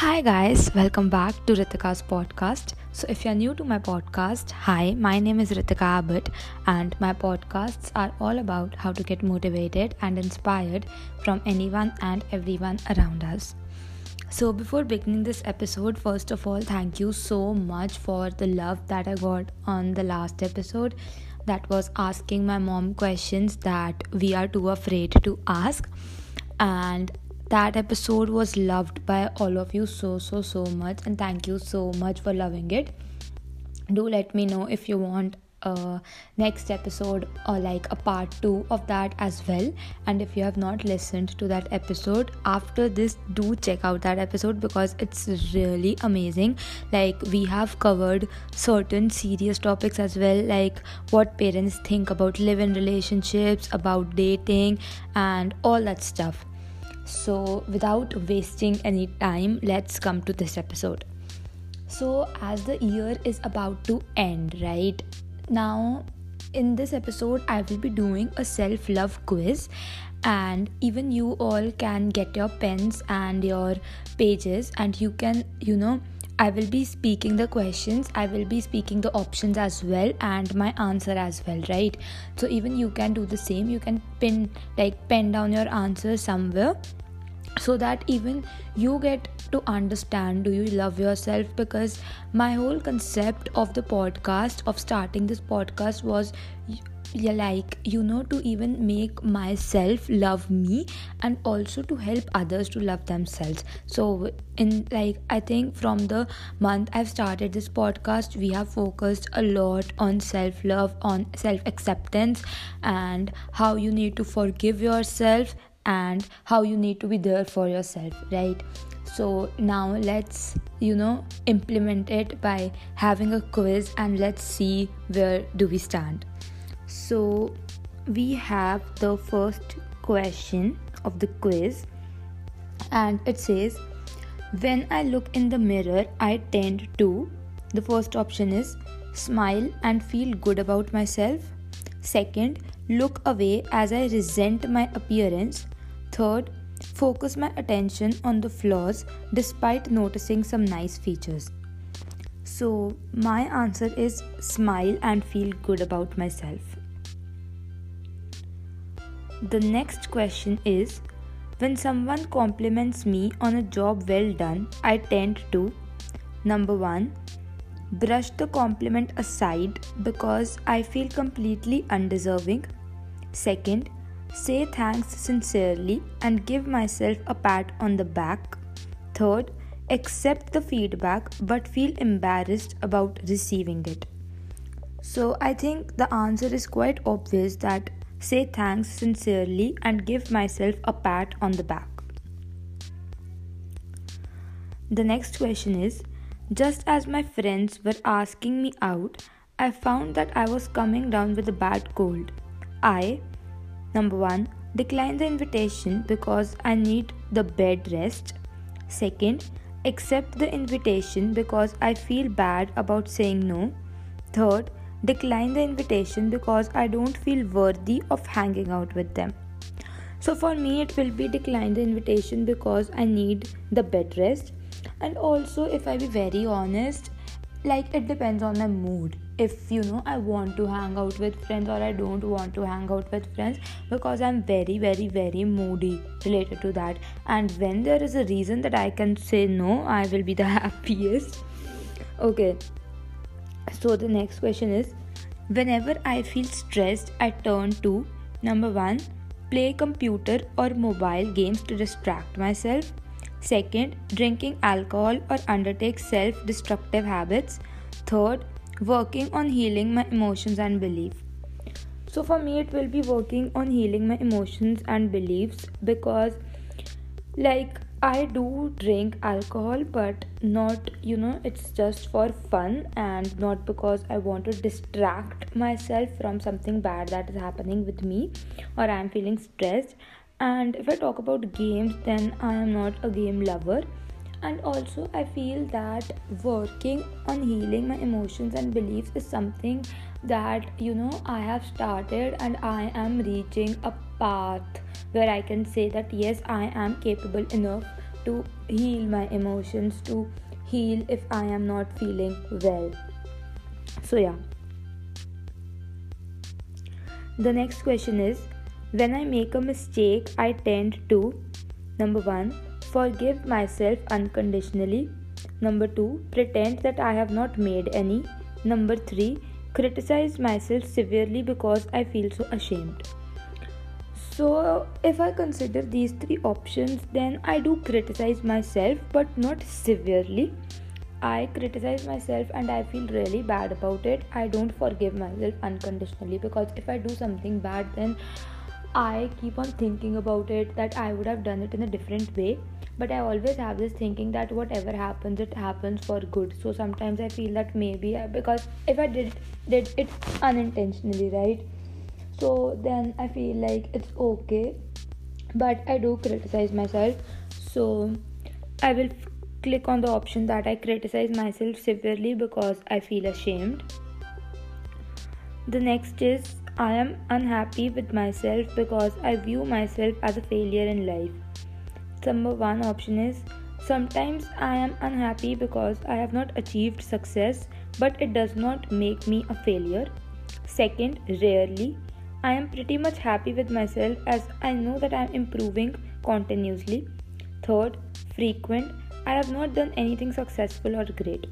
Hi, guys, welcome back to Ritika's podcast. So, if you're new to my podcast, hi, my name is Ritika Abbott, and my podcasts are all about how to get motivated and inspired from anyone and everyone around us. So, before beginning this episode, first of all, thank you so much for the love that I got on the last episode that was asking my mom questions that we are too afraid to ask. And that episode was loved by all of you so so so much and thank you so much for loving it. Do let me know if you want a next episode or like a part 2 of that as well. And if you have not listened to that episode after this do check out that episode because it's really amazing. Like we have covered certain serious topics as well like what parents think about live in relationships about dating and all that stuff so, without wasting any time, let's come to this episode. So, as the year is about to end, right now, in this episode, I will be doing a self love quiz, and even you all can get your pens and your pages, and you can, you know, I will be speaking the questions, I will be speaking the options as well, and my answer as well, right? So, even you can do the same, you can pin like pen down your answer somewhere so that even you get to understand do you love yourself because my whole concept of the podcast of starting this podcast was like you know to even make myself love me and also to help others to love themselves. So in like i think from the month i've started this podcast we have focused a lot on self love on self acceptance and how you need to forgive yourself and how you need to be there for yourself right? So now let's you know implement it by having a quiz and let's see where do we stand so we have the first question of the quiz and it says when i look in the mirror i tend to the first option is smile and feel good about myself second look away as i resent my appearance Third, focus my attention on the flaws despite noticing some nice features. So, my answer is smile and feel good about myself. The next question is when someone compliments me on a job well done, I tend to number 1 brush the compliment aside because I feel completely undeserving. Second, say thanks sincerely and give myself a pat on the back. Third, accept the feedback but feel embarrassed about receiving it. So, I think the answer is quite obvious that say thanks sincerely and give myself a pat on the back. The next question is Just as my friends were asking me out, I found that I was coming down with a bad cold. I, Number one, decline the invitation because I need the bed rest. Second, accept the invitation because I feel bad about saying no. Third, decline the invitation because I don't feel worthy of hanging out with them. So for me, it will be decline the invitation because I need the bed rest. And also, if I be very honest, like it depends on my mood if you know i want to hang out with friends or i don't want to hang out with friends because i'm very very very moody related to that and when there is a reason that i can say no i will be the happiest okay so the next question is whenever i feel stressed i turn to number 1 play computer or mobile games to distract myself second drinking alcohol or undertake self destructive habits third working on healing my emotions and beliefs. So, for me, it will be working on healing my emotions and beliefs because, like, I do drink alcohol, but not, you know, it's just for fun and not because I want to distract myself from something bad that is happening with me or I am feeling stressed. And if I talk about games, then I am not a game lover and also i feel that working on healing my emotions and beliefs is something that you know i have started and i am reaching a path where i can say that yes i am capable enough to heal my emotions, to heal if I am not feeling well. So, yeah. The next question is When I make a mistake, I tend to number one, forgive myself unconditionally, number two, pretend that I have not made any, number three, criticize myself severely because I feel so ashamed. So, if I consider these three options, then I do criticize myself, but not severely. I criticize myself and I feel really bad about it. I don't forgive myself unconditionally because if I do something bad, then I keep on thinking about it that I would have done it in a different way. But I always have this thinking that whatever happens, it happens for good. So sometimes I feel that maybe I, because if I did did it unintentionally, right? So then i feel like it's okay but i do criticize myself. So i will f- click on the option that i criticize myself severely because i feel ashamed. The next is i am unhappy with myself because i view myself as a failure in life. Number one option is sometimes i am unhappy because i have not achieved success but it does not make me a failure. Second rarely I am pretty much happy with myself as I know that I am improving continuously. Third, frequent. I have not done anything successful or great.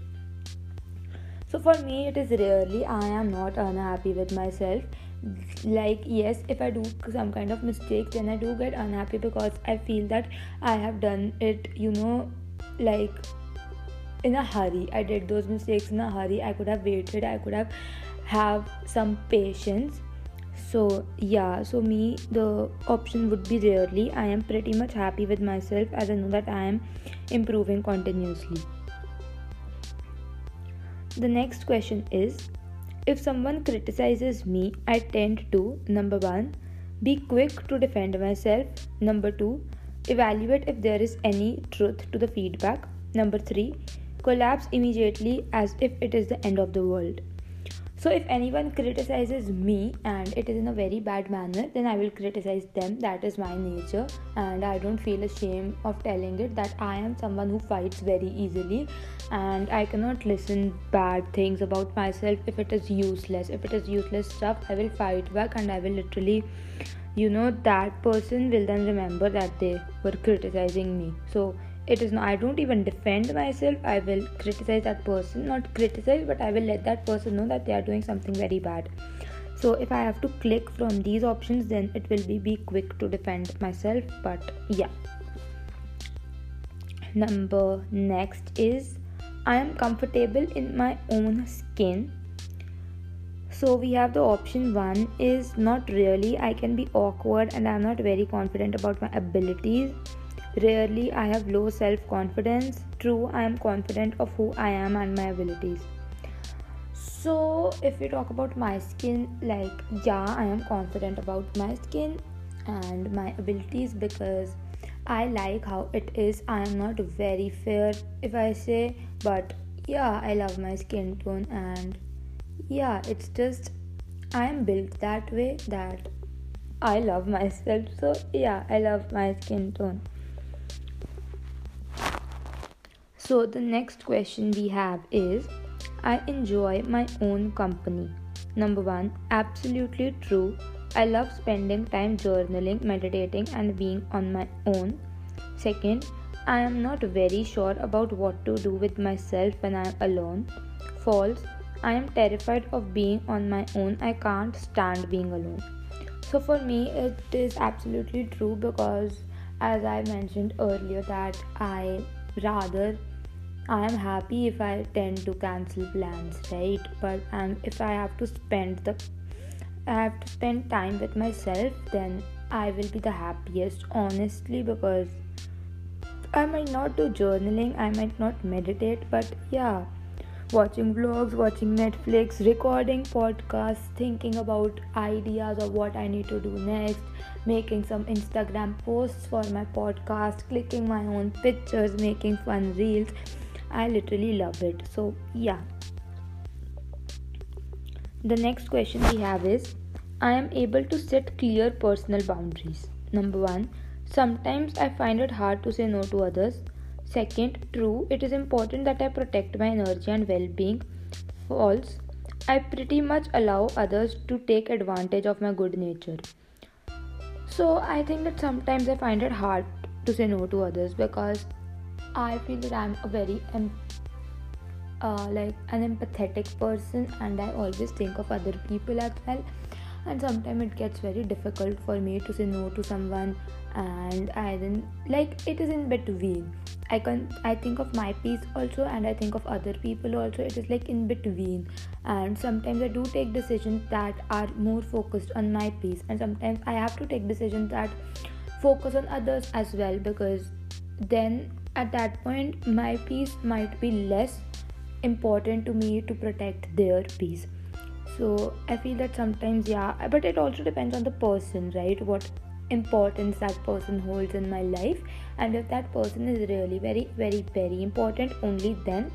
So for me, it is rarely I am not unhappy with myself. Like, yes, if I do some kind of mistake, then I do get unhappy because I feel that I have done it, you know, like in a hurry. I did those mistakes in a hurry. I could have waited, I could have have some patience so yeah so me the option would be rarely. I am pretty much happy with myself. As i know that i am improving continuously. The next question is if someone criticizes me i tend to number 1 be quick to defend myself. Number 2 evaluate if there is any truth to the feedback. Number 3 collapse immediately as if it is the end of the world so, if anyone criticizes me and it is in a very bad manner, then I will criticize them. That is my nature, and I don't feel ashamed of telling it that I am someone who fights very easily and I cannot listen bad things about myself if it is useless. If it is useless stuff, I will fight back and I will literally you know that person will then remember that they were criticizing me so it is not i don't even defend myself. I will criticize that person. Not criticize but i will let that person know that they are doing something very bad. So if i have to click from these options then it will be be quick to defend myself. But yeah. Number next is i am comfortable in my own skin. So we have the option one is not really i can be awkward and i'm not very confident about my abilities Rarely I have low self confidence. True, I am confident of who I am and my abilities. So, if we talk about my skin, like, yeah, I am confident about my skin and my abilities because I like how it is. I am not very fair if I say, but yeah, I love my skin tone and yeah, it's just I am built that way that I love myself. So, yeah, I love my skin tone. So, the next question we have is I enjoy my own company. Number one, absolutely true. I love spending time journaling, meditating, and being on my own. Second, I am not very sure about what to do with myself when I am alone. False, I am terrified of being on my own. I can't stand being alone. So, for me, it is absolutely true because, as I mentioned earlier, that I rather I am happy if I tend to cancel plans, right? But and if I have to spend the I have to spend time with myself, then I will be the happiest, honestly, because I might not do journaling, I might not meditate, but yeah, watching vlogs, watching Netflix, recording podcasts, thinking about ideas of what I need to do next, making some Instagram posts for my podcast, clicking my own pictures, making fun reels I literally love it. So, yeah. The next question we have is I am able to set clear personal boundaries. Number one, Sometimes I find it hard to say no to others. Second, true, it is important that I protect my energy and well being. False, I pretty much allow others to take advantage of my good nature. So I think that sometimes I find it hard to say no to others because I feel that I'm a very um, uh, like an empathetic person and I always think of other people as well. And sometimes it gets very difficult for me to say no to someone and i then like it is in between. I can i think of my peace also and i think of other people also. It is like in between. And sometimes i do take decisions that are more focused on my peace and sometimes i have to take decisions that focus on others as well because then at that point my peace might be less important to me to protect their peace. So i feel that sometimes yeah but it also depends on the person right? What importance that person holds in my life. And if that person is really very very very important only then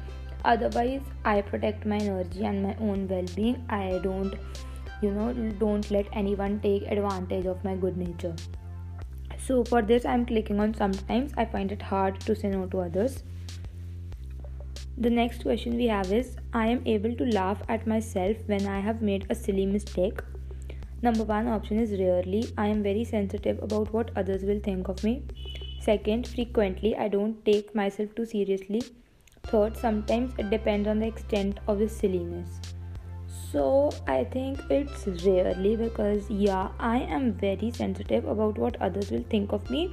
otherwise i protect my energy and my own well-being. I don't you know don't let anyone take advantage of my good nature so for this i'm clicking on sometimes i find it hard to say no to others the next question we have is I am able to laugh at myself when I have made a silly mistake. Number one option is rarely. I am very sensitive about what others will think of me. Second, frequently I don't take myself too seriously. Third, sometimes it depends on the extent of the silliness. So I think it's rarely because yeah, I am very sensitive about what others will think of me.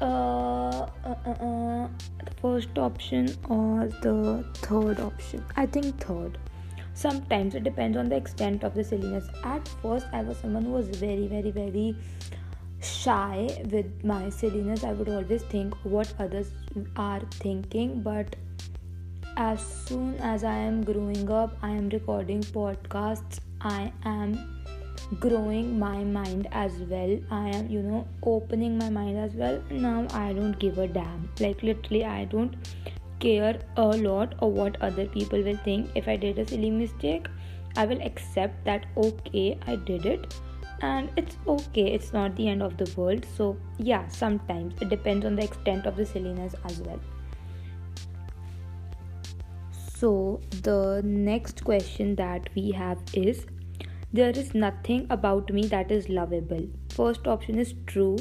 Uh, uh, uh, uh, the first option or the third option? I think third. Sometimes it depends on the extent of the silliness. At first i was someone who was very very very shy with my silliness. I would always think what others are thinking but as soon as i am growing up i am recording podcasts. I am growing my mind as well. I am you know opening my mind as well. Now i don't give a damn. Like literally i don't care a lot of what other people will think. If i did a silly mistake i will accept that okay i did it. And it's okay. It's not the end of the world. So yeah sometimes it depends on the extent of the silliness as well so the next question that we have is there is nothing about me that is lovable. First option is true.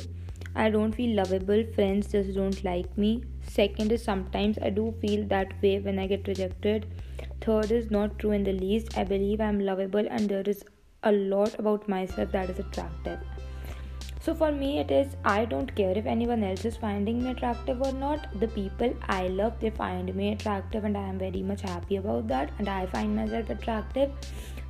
I don't feel lovable. Friends just don't like me. Second is sometimes I do feel that way when I get rejected. Third is not true in the least. I believe I'm lovable and there is a lot about myself that is attractive. So for me, it is I don't care if anyone else is finding me attractive or not. The people I love, they find me attractive, and I am very much happy about that. And I find myself attractive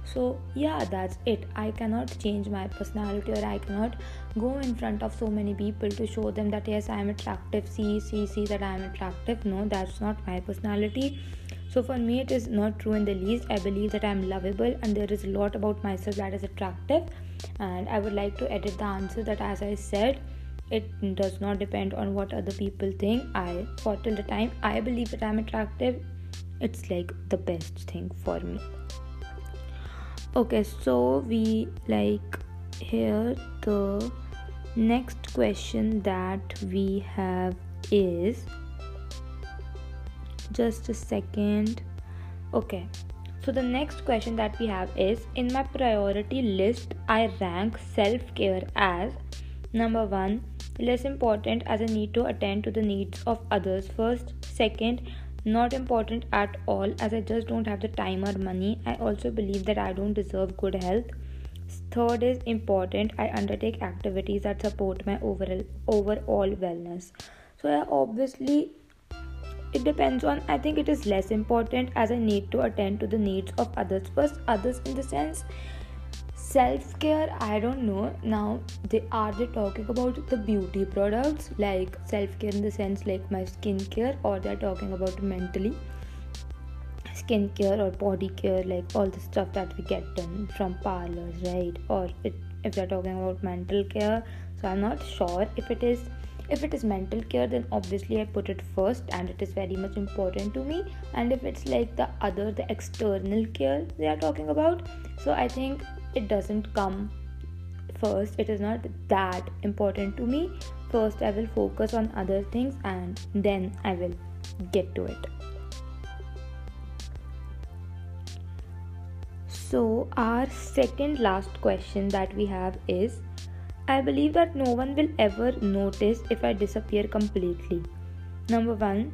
so yeah that's it i cannot change my personality or i cannot go in front of so many people to show them that yes i am attractive see see see that i am attractive no that's not my personality so for me it is not true in the least. I believe that i am lovable and there is a lot about myself that is attractive. And i would like to edit the answer that as i said it does not depend on what other people think. I for till the time i believe that i'm attractive it's like the best thing for me. Okay so we like here the next question that we have is just a second okay so the next question that we have is in my priority list i rank self-care as number 1 less important as i need to attend to the needs of others first second not important at all as I just don't have the time or money. I also believe that I don't deserve good health. Third is important. I undertake activities that support my overall overall wellness. So i obviously it depends on I think it is less important as I need to attend to the needs of others. First others in the sense self care i don't know. Now they are they talking about the beauty products? Like self care in the sense like my skincare or they're talking about mentally? Skincare or body care like all the stuff that we get done from parlors right? Or it, if they're talking about mental care so i'm not sure if it is if it is mental care then obviously i put it first and it is very much important to me. And if it's like the other the external care they are talking about so i think it doesn't come first. It is not that important to me. First I will focus on other things and then I will get to it. So, our second last question that we have is I believe that no one will ever notice if I disappear completely. Number one,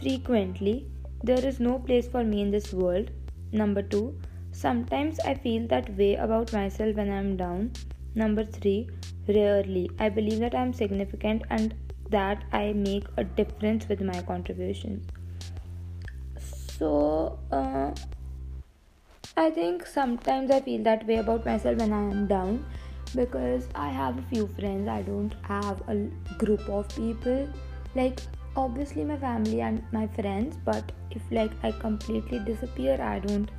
frequently, there is no place for me in this world. Number two, sometimes I feel that way about myself when I am down. Number three, rarely. I believe that I am significant and that I make a difference with my contributions. So, uh, I think sometimes I feel that way about myself when I am down because I have a few friends. I don't have a group of people. Like, obviously, my family and my friends, but if like I completely disappear, I don't.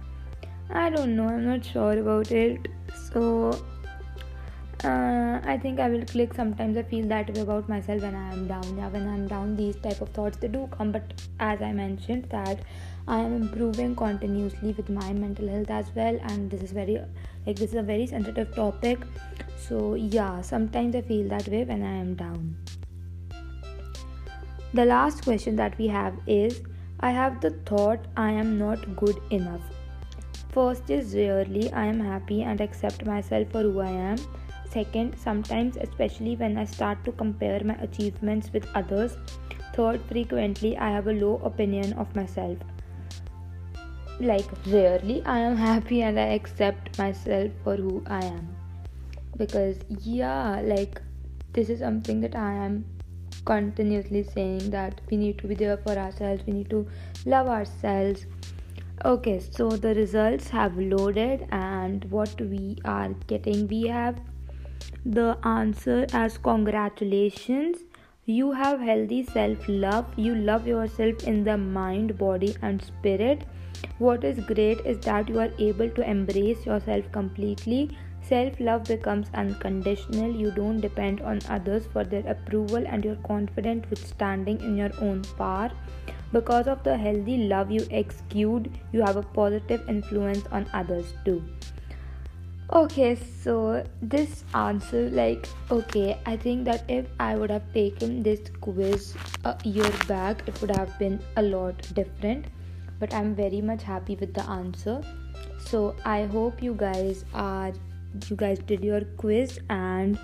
I don't know. I'm not sure about it. So, uh, I think I will click. Sometimes I feel that way about myself when I am down. Yeah, when I'm down, these type of thoughts they do come. But as I mentioned, that I am improving continuously with my mental health as well, and this is very like this is a very sensitive topic. So yeah, sometimes I feel that way when I am down. The last question that we have is I have the thought I am not good enough. First is rarely I am happy and accept myself for who I am. Second, sometimes, especially when I start to compare my achievements with others. Third, frequently I have a low opinion of myself like rarely i am happy and i accept myself for who i am. Because yeah like this is something that i am continuously saying that we need to be there for ourselves we need to love ourselves. Okay so the results have loaded and what we are getting we have the answer as congratulations you have healthy self love you love yourself in the mind body and spirit what is great is that you are able to embrace yourself completely. Self love becomes unconditional. You don't depend on others for their approval and you're confident with standing in your own power. Because of the healthy love you exude, you have a positive influence on others too. Okay, so this answer, like, okay, I think that if I would have taken this quiz a year back, it would have been a lot different but i'm very much happy with the answer. So i hope you guys are you guys did your quiz and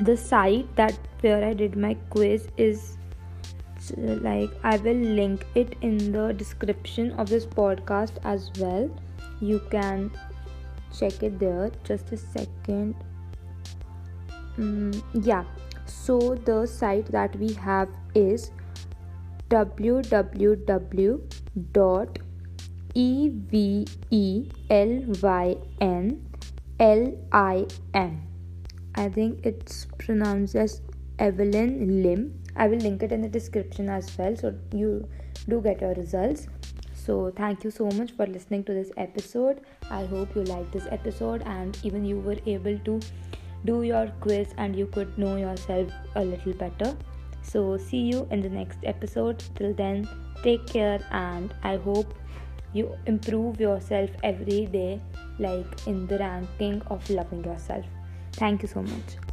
the site that where i did my quiz is like i will link it in the description of this podcast as well. You can check it there just a second mm, yeah so the site that we have is www dot e v e l y n l i m. I think it's pronounced as Evelyn Lim. I will link it in the description as well, so you do get your results. So, thank you so much for listening to this episode. I hope you liked this episode and even you were able to do your quiz and you could know yourself a little better. So, see you in the next episode. Till then, take care, and I hope you improve yourself every day, like in the ranking of loving yourself. Thank you so much.